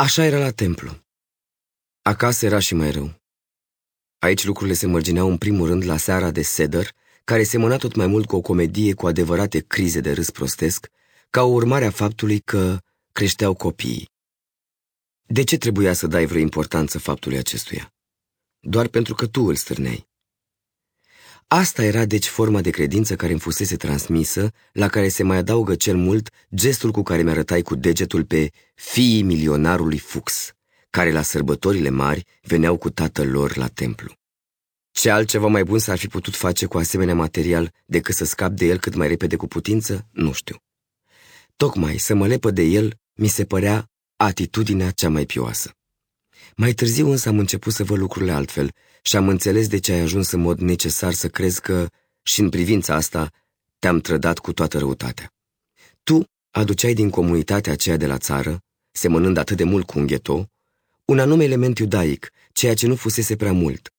Așa era la templu. Acasă era și mai rău. Aici lucrurile se mărgineau în primul rând la seara de seder, care semăna tot mai mult cu o comedie cu adevărate crize de râs prostesc, ca o urmare a faptului că creșteau copiii. De ce trebuia să dai vreo importanță faptului acestuia? Doar pentru că tu îl stârneai. Asta era deci forma de credință care îmi fusese transmisă, la care se mai adaugă cel mult gestul cu care mi-arătai cu degetul pe fiii milionarului Fux, care la sărbătorile mari veneau cu tatăl lor la templu. Ce altceva mai bun s-ar fi putut face cu asemenea material decât să scap de el cât mai repede cu putință? Nu știu. Tocmai să mă lepă de el mi se părea atitudinea cea mai pioasă. Mai târziu însă am început să văd lucrurile altfel și am înțeles de ce ai ajuns în mod necesar să crezi că, și în privința asta, te-am trădat cu toată răutatea. Tu aduceai din comunitatea aceea de la țară, semănând atât de mult cu un gheto, un anume element iudaic, ceea ce nu fusese prea mult,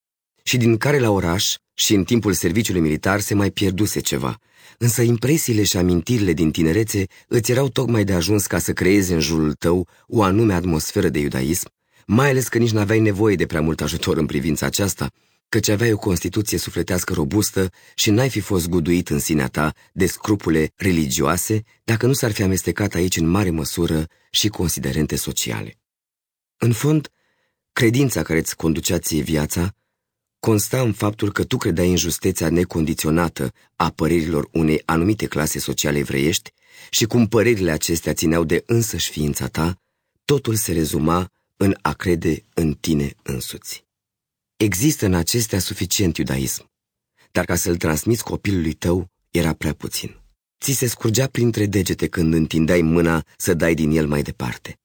și din care la oraș și în timpul serviciului militar se mai pierduse ceva, însă impresiile și amintirile din tinerețe îți erau tocmai de ajuns ca să creezi în jurul tău o anume atmosferă de iudaism, mai ales că nici n-aveai nevoie de prea mult ajutor în privința aceasta, căci aveai o constituție sufletească robustă și n-ai fi fost guduit în sinea ta de scrupule religioase dacă nu s-ar fi amestecat aici în mare măsură și considerente sociale. În fond, credința care îți conducea ție viața consta în faptul că tu credeai în justeția necondiționată a părerilor unei anumite clase sociale evreiești și cum părerile acestea țineau de însăși ființa ta, totul se rezuma în a crede în tine însuți. Există în acestea suficient iudaism, dar ca să-l transmiți copilului tău era prea puțin. Ți se scurgea printre degete când întindeai mâna să dai din el mai departe.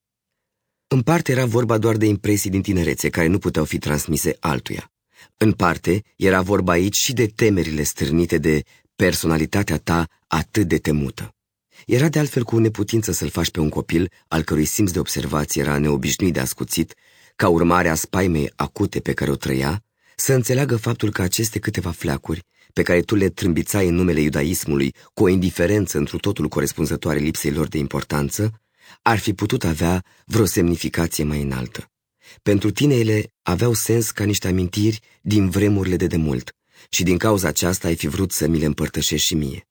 În parte era vorba doar de impresii din tinerețe care nu puteau fi transmise altuia. În parte era vorba aici și de temerile stârnite de personalitatea ta atât de temută. Era de altfel cu neputință să-l faci pe un copil al cărui simț de observație era neobișnuit de ascuțit, ca urmare a spaimei acute pe care o trăia, să înțeleagă faptul că aceste câteva fleacuri, pe care tu le trâmbițai în numele iudaismului cu o indiferență întru totul corespunzătoare lipsei lor de importanță, ar fi putut avea vreo semnificație mai înaltă. Pentru tine ele aveau sens ca niște amintiri din vremurile de demult și din cauza aceasta ai fi vrut să mi le împărtășești și mie.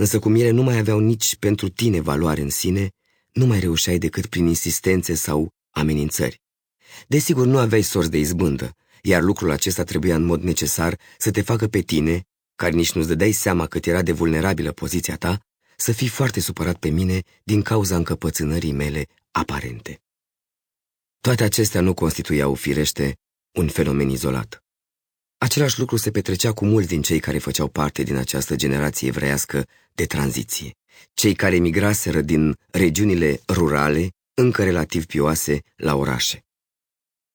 Însă cum ele nu mai aveau nici pentru tine valoare în sine, nu mai reușeai decât prin insistențe sau amenințări. Desigur, nu aveai sorți de izbândă, iar lucrul acesta trebuia în mod necesar să te facă pe tine, care nici nu-ți dădeai seama cât era de vulnerabilă poziția ta, să fii foarte supărat pe mine din cauza încăpățânării mele aparente. Toate acestea nu constituiau, firește, un fenomen izolat. Același lucru se petrecea cu mulți din cei care făceau parte din această generație evreiască de tranziție, cei care migraseră din regiunile rurale, încă relativ pioase, la orașe.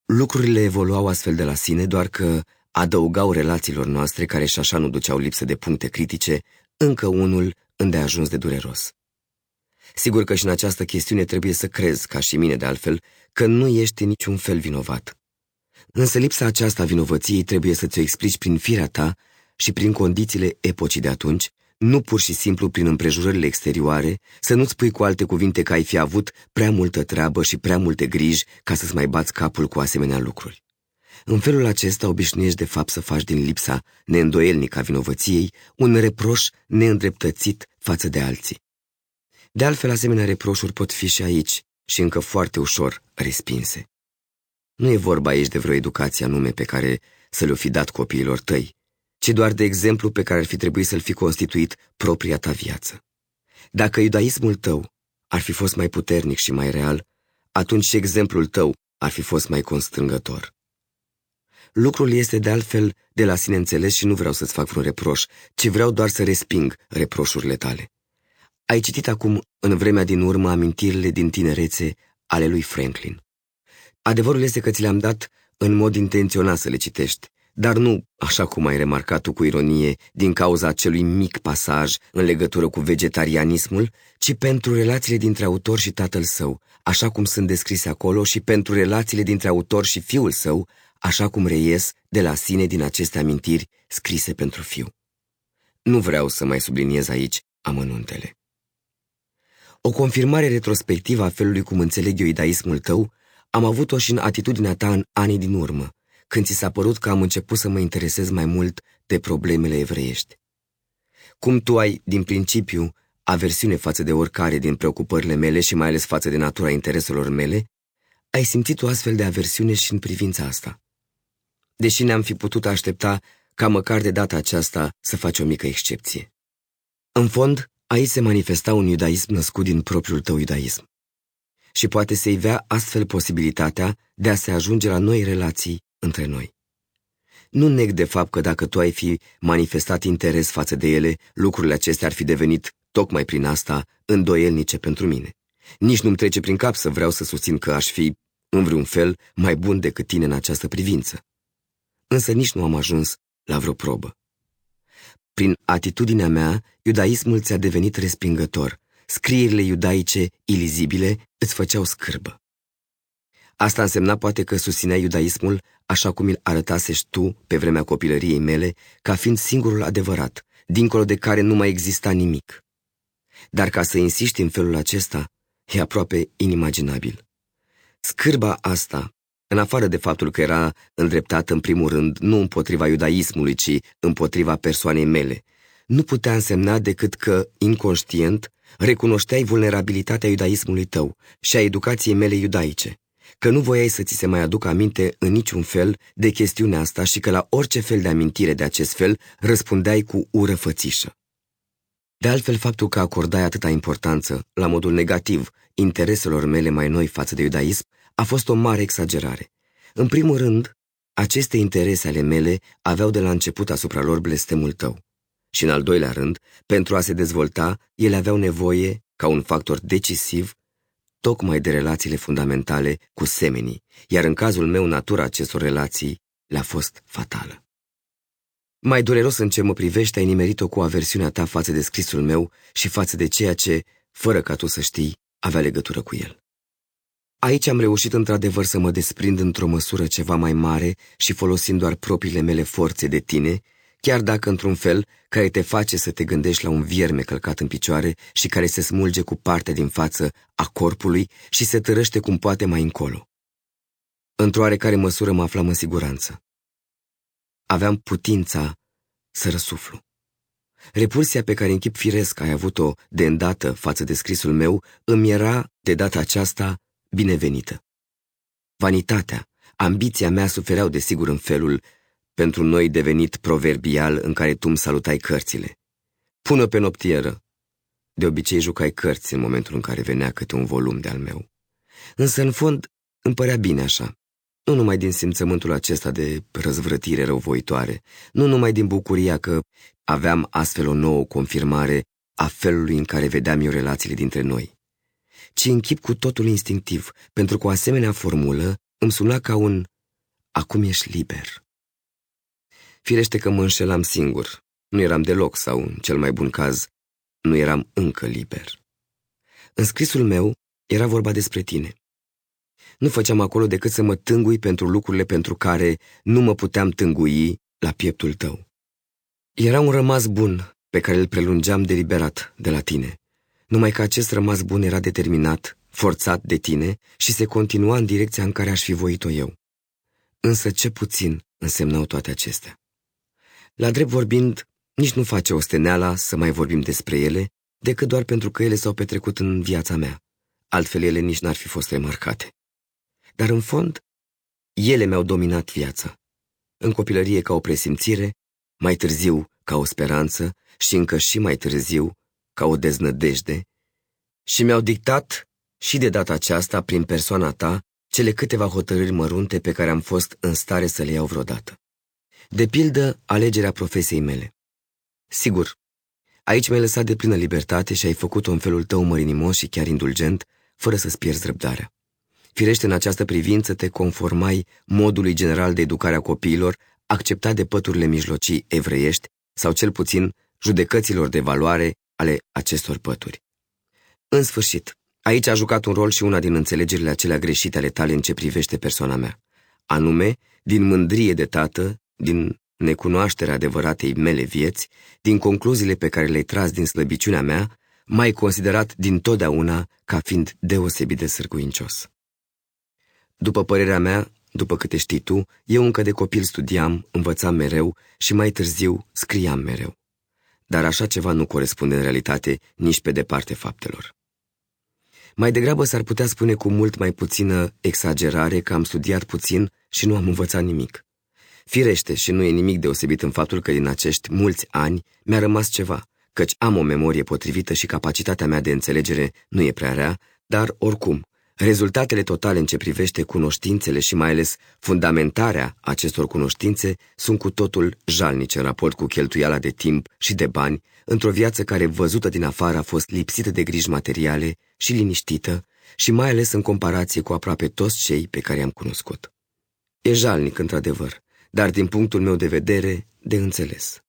Lucrurile evoluau astfel de la sine, doar că adăugau relațiilor noastre, care și așa nu duceau lipsă de puncte critice, încă unul îndeajuns de dureros. Sigur că și în această chestiune trebuie să crezi, ca și mine de altfel, că nu ești niciun fel vinovat. Însă lipsa aceasta a vinovăției trebuie să ți-o explici prin firea ta și prin condițiile epocii de atunci, nu pur și simplu prin împrejurările exterioare, să nu-ți spui cu alte cuvinte că ai fi avut prea multă treabă și prea multe griji ca să-ți mai bați capul cu asemenea lucruri. În felul acesta obișnuiești de fapt să faci din lipsa neîndoielnică a vinovăției un reproș neîndreptățit față de alții. De altfel, asemenea reproșuri pot fi și aici și încă foarte ușor respinse. Nu e vorba aici de vreo educație anume pe care să le-o fi dat copiilor tăi, ci doar de exemplu pe care ar fi trebuit să-l fi constituit propria ta viață. Dacă iudaismul tău ar fi fost mai puternic și mai real, atunci și exemplul tău ar fi fost mai constrângător. Lucrul este de altfel de la sine înțeles și nu vreau să-ți fac vreun reproș, ci vreau doar să resping reproșurile tale. Ai citit acum, în vremea din urmă, amintirile din tinerețe ale lui Franklin. Adevărul este că ți le-am dat în mod intenționat să le citești, dar nu, așa cum ai remarcat tu cu ironie, din cauza acelui mic pasaj în legătură cu vegetarianismul, ci pentru relațiile dintre autor și tatăl său, așa cum sunt descrise acolo, și pentru relațiile dintre autor și fiul său, așa cum reies de la sine din aceste amintiri scrise pentru fiu. Nu vreau să mai subliniez aici amănuntele. O confirmare retrospectivă a felului cum înțeleg eu idaismul tău am avut-o și în atitudinea ta în anii din urmă, când ți s-a părut că am început să mă interesez mai mult de problemele evreiești. Cum tu ai, din principiu, aversiune față de oricare din preocupările mele și mai ales față de natura intereselor mele, ai simțit o astfel de aversiune și în privința asta. Deși ne-am fi putut aștepta ca măcar de data aceasta să faci o mică excepție. În fond, aici se manifesta un iudaism născut din propriul tău iudaism. Și poate se ivea astfel posibilitatea de a se ajunge la noi relații între noi. Nu neg de fapt că dacă tu ai fi manifestat interes față de ele, lucrurile acestea ar fi devenit, tocmai prin asta, îndoielnice pentru mine. Nici nu-mi trece prin cap să vreau să susțin că aș fi, în vreun fel, mai bun decât tine în această privință. Însă nici nu am ajuns la vreo probă. Prin atitudinea mea, iudaismul ți-a devenit respingător. Scrierile iudaice, ilizibile, îți făceau scârbă. Asta însemna poate că susținea iudaismul așa cum îl arătasești tu pe vremea copilăriei mele, ca fiind singurul adevărat, dincolo de care nu mai exista nimic. Dar ca să insiști în felul acesta, e aproape inimaginabil. Scârba asta, în afară de faptul că era îndreptată în primul rând nu împotriva iudaismului, ci împotriva persoanei mele, nu putea însemna decât că, inconștient, recunoșteai vulnerabilitatea iudaismului tău și a educației mele iudaice, că nu voiai să ți se mai aducă aminte în niciun fel de chestiunea asta și că la orice fel de amintire de acest fel răspundeai cu ură fățișă. De altfel, faptul că acordai atâta importanță, la modul negativ, intereselor mele mai noi față de iudaism, a fost o mare exagerare. În primul rând, aceste interese ale mele aveau de la început asupra lor blestemul tău. Și în al doilea rând, pentru a se dezvolta, ele aveau nevoie, ca un factor decisiv, tocmai de relațiile fundamentale cu semenii, iar în cazul meu natura acestor relații le-a fost fatală. Mai dureros în ce mă privește, ai nimerit-o cu aversiunea ta față de scrisul meu și față de ceea ce, fără ca tu să știi, avea legătură cu el. Aici am reușit într-adevăr să mă desprind într-o măsură ceva mai mare și folosind doar propriile mele forțe de tine, chiar dacă într-un fel care te face să te gândești la un vierme călcat în picioare și care se smulge cu partea din față a corpului și se tărăște cum poate mai încolo. Într-o oarecare măsură mă aflam în siguranță. Aveam putința să răsuflu. Repulsia pe care în chip firesc ai avut-o de îndată față de scrisul meu îmi era, de data aceasta, binevenită. Vanitatea, ambiția mea sufereau desigur în felul pentru noi devenit proverbial în care tu îmi salutai cărțile. Pună pe noptieră. De obicei jucai cărți în momentul în care venea câte un volum de-al meu. Însă, în fond, îmi părea bine așa. Nu numai din simțământul acesta de răzvrătire răuvoitoare, nu numai din bucuria că aveam astfel o nouă confirmare a felului în care vedeam eu relațiile dintre noi, ci în chip cu totul instinctiv, pentru că o asemenea formulă îmi suna ca un acum ești liber. Firește că mă înșelam singur. Nu eram deloc, sau, în cel mai bun caz, nu eram încă liber. În scrisul meu era vorba despre tine. Nu făceam acolo decât să mă tângui pentru lucrurile pentru care nu mă puteam tângui la pieptul tău. Era un rămas bun pe care îl prelungeam deliberat de la tine, numai că acest rămas bun era determinat, forțat de tine și se continua în direcția în care aș fi voit-o eu. Însă ce puțin însemnau toate acestea. La drept vorbind, nici nu face osteneala să mai vorbim despre ele, decât doar pentru că ele s-au petrecut în viața mea. Altfel ele nici n-ar fi fost remarcate. Dar în fond, ele mi-au dominat viața. În copilărie ca o presimțire, mai târziu ca o speranță și încă și mai târziu ca o deznădejde și mi-au dictat și de data aceasta, prin persoana ta, cele câteva hotărâri mărunte pe care am fost în stare să le iau vreodată. De pildă, alegerea profesiei mele. Sigur, aici mi-ai lăsat de plină libertate și ai făcut-o în felul tău mărinimos și chiar indulgent, fără să-ți pierzi răbdarea. Firește, în această privință te conformai modului general de educare a copiilor, acceptat de păturile mijlocii evreiești, sau cel puțin judecăților de valoare ale acestor pături. În sfârșit, aici a jucat un rol și una din înțelegerile acelea greșite ale tale în ce privește persoana mea, anume, din mândrie de tată, din necunoașterea adevăratei mele vieți, din concluziile pe care le-ai tras din slăbiciunea mea, mai considerat din totdeauna ca fiind deosebit de sârguincios. După părerea mea, după câte știi tu, eu încă de copil studiam, învățam mereu și mai târziu scriam mereu. Dar așa ceva nu corespunde în realitate nici pe departe faptelor. Mai degrabă s-ar putea spune cu mult mai puțină exagerare că am studiat puțin și nu am învățat nimic. Firește și nu e nimic deosebit în faptul că din acești mulți ani mi-a rămas ceva, căci am o memorie potrivită și capacitatea mea de înțelegere nu e prea rea, dar oricum, rezultatele totale în ce privește cunoștințele și mai ales fundamentarea acestor cunoștințe sunt cu totul jalnice în raport cu cheltuiala de timp și de bani într-o viață care, văzută din afară, a fost lipsită de griji materiale și liniștită și mai ales în comparație cu aproape toți cei pe care i-am cunoscut. E jalnic, într-adevăr, dar din punctul meu de vedere, de înțeles.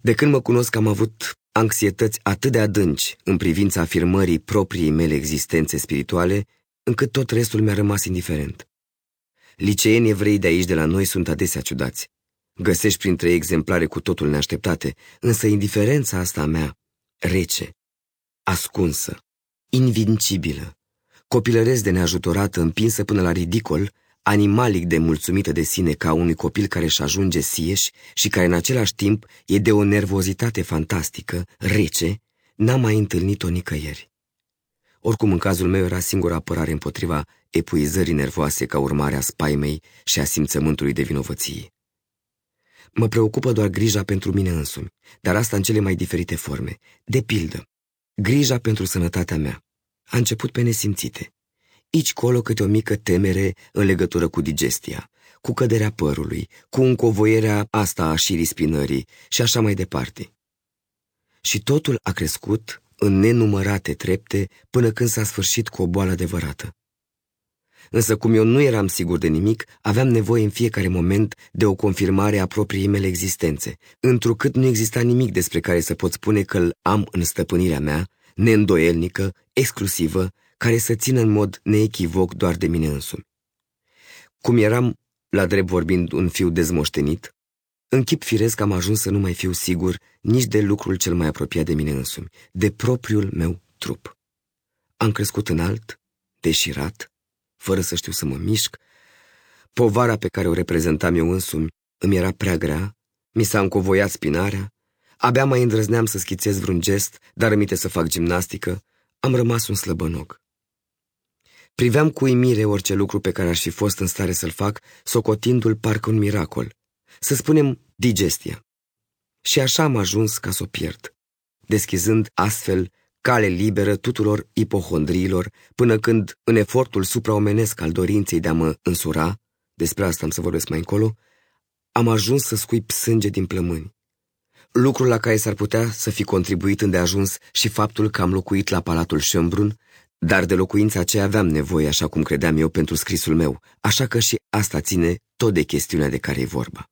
De când mă cunosc am avut anxietăți atât de adânci în privința afirmării propriei mele existențe spirituale, încât tot restul mi-a rămas indiferent. Liceenii evrei de aici de la noi sunt adesea ciudați. Găsești printre ei exemplare cu totul neașteptate, însă indiferența asta a mea, rece, ascunsă, invincibilă, copilăresc de neajutorată, împinsă până la ridicol, animalic de mulțumită de sine ca unui copil care își ajunge sieș și care în același timp e de o nervozitate fantastică, rece, n-am mai întâlnit-o nicăieri. Oricum, în cazul meu era singura apărare împotriva epuizării nervoase ca urmare a spaimei și a simțământului de vinovăție. Mă preocupă doar grija pentru mine însumi, dar asta în cele mai diferite forme. De pildă, grija pentru sănătatea mea. A început pe nesimțite. Ici colo câte o mică temere în legătură cu digestia, cu căderea părului, cu încovoierea asta a șirii spinării și așa mai departe. Și totul a crescut în nenumărate trepte până când s-a sfârșit cu o boală adevărată. Însă cum eu nu eram sigur de nimic, aveam nevoie în fiecare moment de o confirmare a propriei mele existențe, întrucât nu exista nimic despre care să pot spune că îl am în stăpânirea mea, neîndoielnică, exclusivă, care să țină în mod neechivoc doar de mine însumi. Cum eram, la drept vorbind, un fiu dezmoștenit, în chip firesc am ajuns să nu mai fiu sigur nici de lucrul cel mai apropiat de mine însumi, de propriul meu trup. Am crescut înalt, deșirat, fără să știu să mă mișc. Povara pe care o reprezentam eu însumi îmi era prea grea, mi s-a încovoiat spinarea, abia mai îndrăzneam să schițez vreun gest, dar rămite să fac gimnastică, am rămas un slăbănoc. Priveam cu uimire orice lucru pe care aș fi fost în stare să-l fac, socotindu-l parcă un miracol. Să spunem, digestia. Și așa am ajuns ca să o pierd, deschizând astfel cale liberă tuturor ipohondriilor, până când, în efortul supraomenesc al dorinței de a mă însura, despre asta am să vorbesc mai încolo, am ajuns să scuip sânge din plămâni. Lucrul la care s-ar putea să fi contribuit îndeajuns și faptul că am locuit la Palatul Schönbrunn, dar de locuința aceea aveam nevoie, așa cum credeam eu, pentru scrisul meu, așa că și asta ține tot de chestiunea de care e vorba.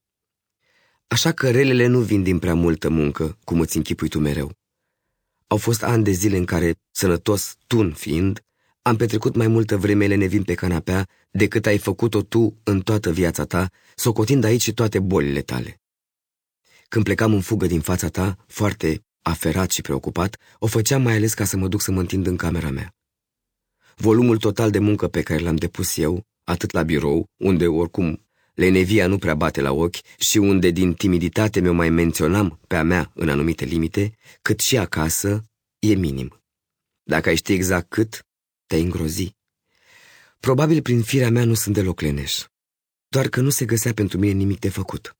Așa că relele nu vin din prea multă muncă, cum îți închipui tu mereu. Au fost ani de zile în care, sănătos tun fiind, am petrecut mai multă vreme lenevin pe canapea decât ai făcut-o tu în toată viața ta, socotind aici și toate bolile tale. Când plecam în fugă din fața ta, foarte aferat și preocupat, o făceam mai ales ca să mă duc să mă întind în camera mea. Volumul total de muncă pe care l-am depus eu, atât la birou, unde oricum lenevia nu prea bate la ochi și unde din timiditate mi-o mai menționam pe a mea în anumite limite, cât și acasă, e minim. Dacă ai ști exact cât, te-ai îngrozi. Probabil prin firea mea nu sunt deloc leneș, doar că nu se găsea pentru mine nimic de făcut.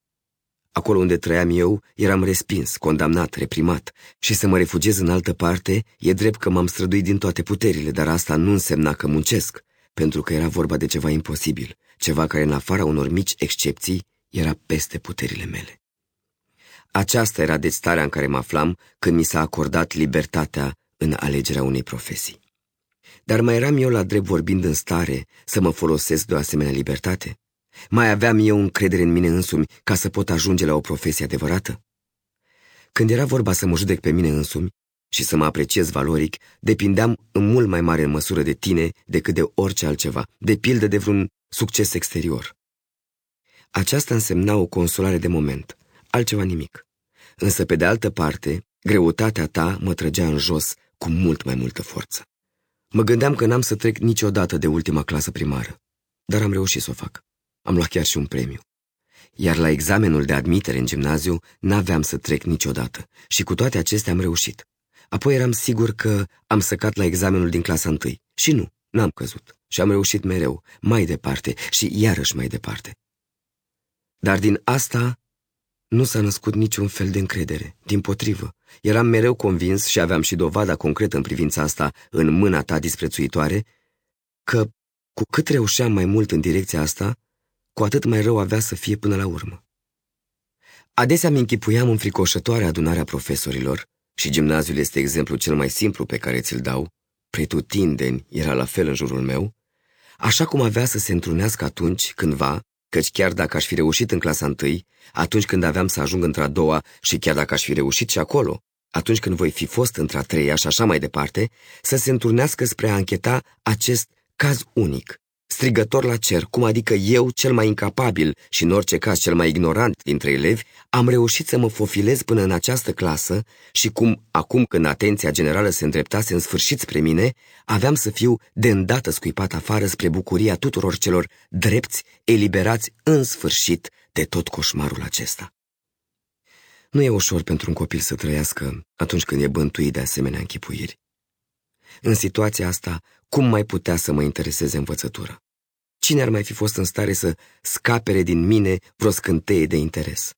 Acolo unde trăiam eu, eram respins, condamnat, reprimat și să mă refugiez în altă parte, e drept că m-am străduit din toate puterile, dar asta nu însemna că muncesc, pentru că era vorba de ceva imposibil, ceva care în afara unor mici excepții era peste puterile mele. Aceasta era de starea în care mă aflam când mi s-a acordat libertatea în alegerea unei profesii. Dar mai eram eu la drept vorbind în stare să mă folosesc de o asemenea libertate? Mai aveam eu încredere în mine însumi ca să pot ajunge la o profesie adevărată? Când era vorba să mă judec pe mine însumi și să mă apreciez valoric, depindeam în mult mai mare măsură de tine decât de orice altceva, de pildă de vreun succes exterior. Aceasta însemna o consolare de moment, altceva nimic. Însă, pe de altă parte, greutatea ta mă trăgea în jos cu mult mai multă forță. Mă gândeam că n-am să trec niciodată de ultima clasă primară. dar am reușit să o fac. Am luat chiar și un premiu. Iar la examenul de admitere în gimnaziu n-aveam să trec niciodată și cu toate acestea am reușit. Apoi eram sigur că am săcat la examenul din clasa întâi. Și nu, n-am căzut. Și am reușit mereu, mai departe și iarăși mai departe. Dar din asta nu s-a născut niciun fel de încredere. Din potrivă, eram mereu convins și aveam și dovada concretă în privința asta în mâna ta disprețuitoare, că cu cât reușeam mai mult în direcția asta, cu atât mai rău avea să fie până la urmă. Adesea mi închipuiam înfricoșătoare adunarea profesorilor, și gimnaziul este exemplul cel mai simplu pe care ți-l dau, pretutindeni era la fel în jurul meu, așa cum avea să se întrunească atunci, cândva, căci chiar dacă aș fi reușit în clasa întâi, atunci când aveam să ajung într-a doua și chiar dacă aș fi reușit și acolo, atunci când voi fi fost într-a treia și așa mai departe, să se înturnească spre a încheta acest caz unic, strigător la cer, cum adică eu, cel mai incapabil și în orice caz cel mai ignorant dintre elevi, am reușit să mă fofilez până în această clasă și cum, acum când atenția generală se îndreptase în sfârșit spre mine, aveam să fiu de îndată scuipat afară spre bucuria tuturor celor drepți, eliberați în sfârșit de tot coșmarul acesta. Nu e ușor pentru un copil să trăiască atunci când e bântuit de asemenea închipuiri. În situația asta, cum mai putea să mă intereseze învățătura? Cine ar mai fi fost în stare să scapere din mine vreo scânteie de interes?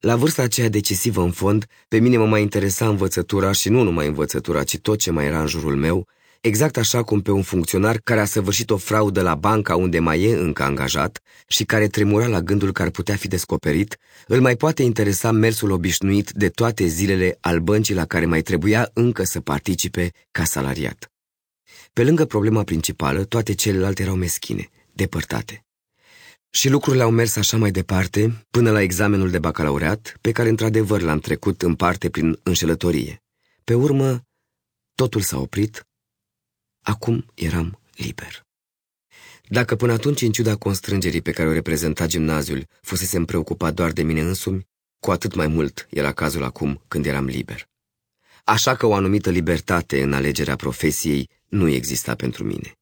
La vârsta aceea decisivă în fond, pe mine mă mai interesa învățătura și nu numai învățătura, ci tot ce mai era în jurul meu, exact așa cum pe un funcționar care a săvârșit o fraudă la banca unde mai e încă angajat și care tremura la gândul că ar putea fi descoperit, îl mai poate interesa mersul obișnuit de toate zilele al băncii la care mai trebuia încă să participe ca salariat. Pe lângă problema principală, toate celelalte erau meschine, depărtate. Și lucrurile au mers așa mai departe, până la examenul de bacalaureat, pe care într-adevăr l-am trecut în parte prin înșelătorie. Pe urmă, totul s-a oprit, acum eram liber. Dacă până atunci, în ciuda constrângerii pe care o reprezenta gimnaziul, fusesem preocupat doar de mine însumi, cu atât mai mult era cazul acum când eram liber. Așa că o anumită libertate în alegerea profesiei nu exista pentru mine.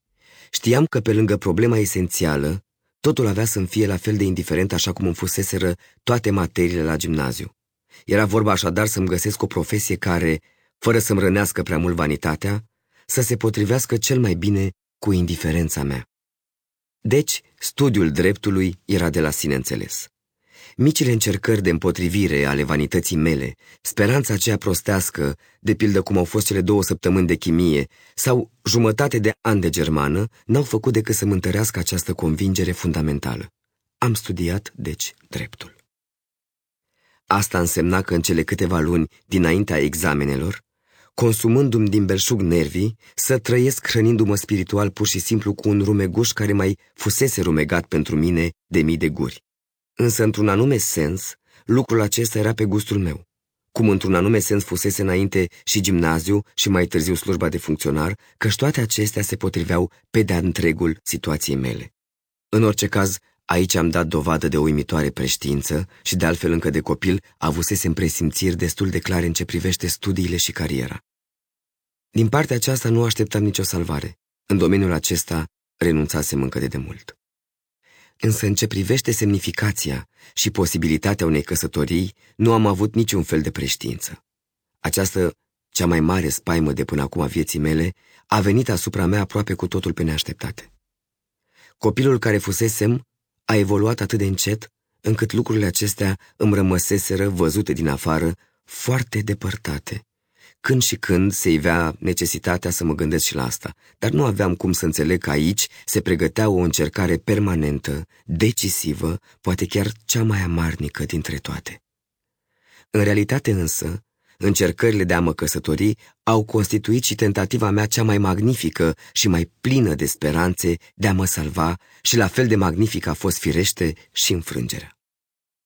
Știam că pe lângă problema esențială, totul avea să-mi fie la fel de indiferent așa cum îmi fuseseră toate materiile la gimnaziu. Era vorba așadar să-mi găsesc o profesie care, fără să-mi rănească prea mult vanitatea, să se potrivească cel mai bine cu indiferența mea. Deci, studiul dreptului era de la sine înțeles. Micile încercări de împotrivire ale vanității mele, speranța aceea prostească, de pildă cum au fost cele două săptămâni de chimie, sau jumătate de an de germană, n-au făcut decât să-mi întărească această convingere fundamentală. Am studiat, deci, dreptul. Asta însemna că în cele câteva luni dinaintea examenelor, consumându-mi din belșug nervii, să trăiesc hrănindu-mă spiritual pur și simplu cu un rumeguș care mai fusese rumegat pentru mine de mii de guri. Însă, într-un anume sens, lucrul acesta era pe gustul meu. Cum într-un anume sens fusese înainte și gimnaziu și mai târziu slujba de funcționar, căci toate acestea se potriveau pe de-a întregul situației mele. În orice caz, aici am dat dovadă de o uimitoare preștiință și de altfel încă de copil avusesem presimțiri destul de clare în ce privește studiile și cariera. Din partea aceasta nu așteptam nicio salvare. În domeniul acesta renunțasem încă de demult. Însă în ce privește semnificația și posibilitatea unei căsătorii, nu am avut niciun fel de preștiință. Această cea mai mare spaimă de până acum a vieții mele a venit asupra mea aproape cu totul pe neașteptate. Copilul care fusesem a evoluat atât de încet, încât lucrurile acestea îmi rămăseseră văzute din afară, foarte depărtate, când și când se ivea necesitatea să mă gândesc și la asta, dar nu aveam cum să înțeleg că aici se pregătea o încercare permanentă, decisivă, poate chiar cea mai amarnică dintre toate. În realitate însă, încercările de a mă căsători au constituit și tentativa mea cea mai magnifică și mai plină de speranțe de a mă salva și la fel de magnifică a fost firește și înfrângerea.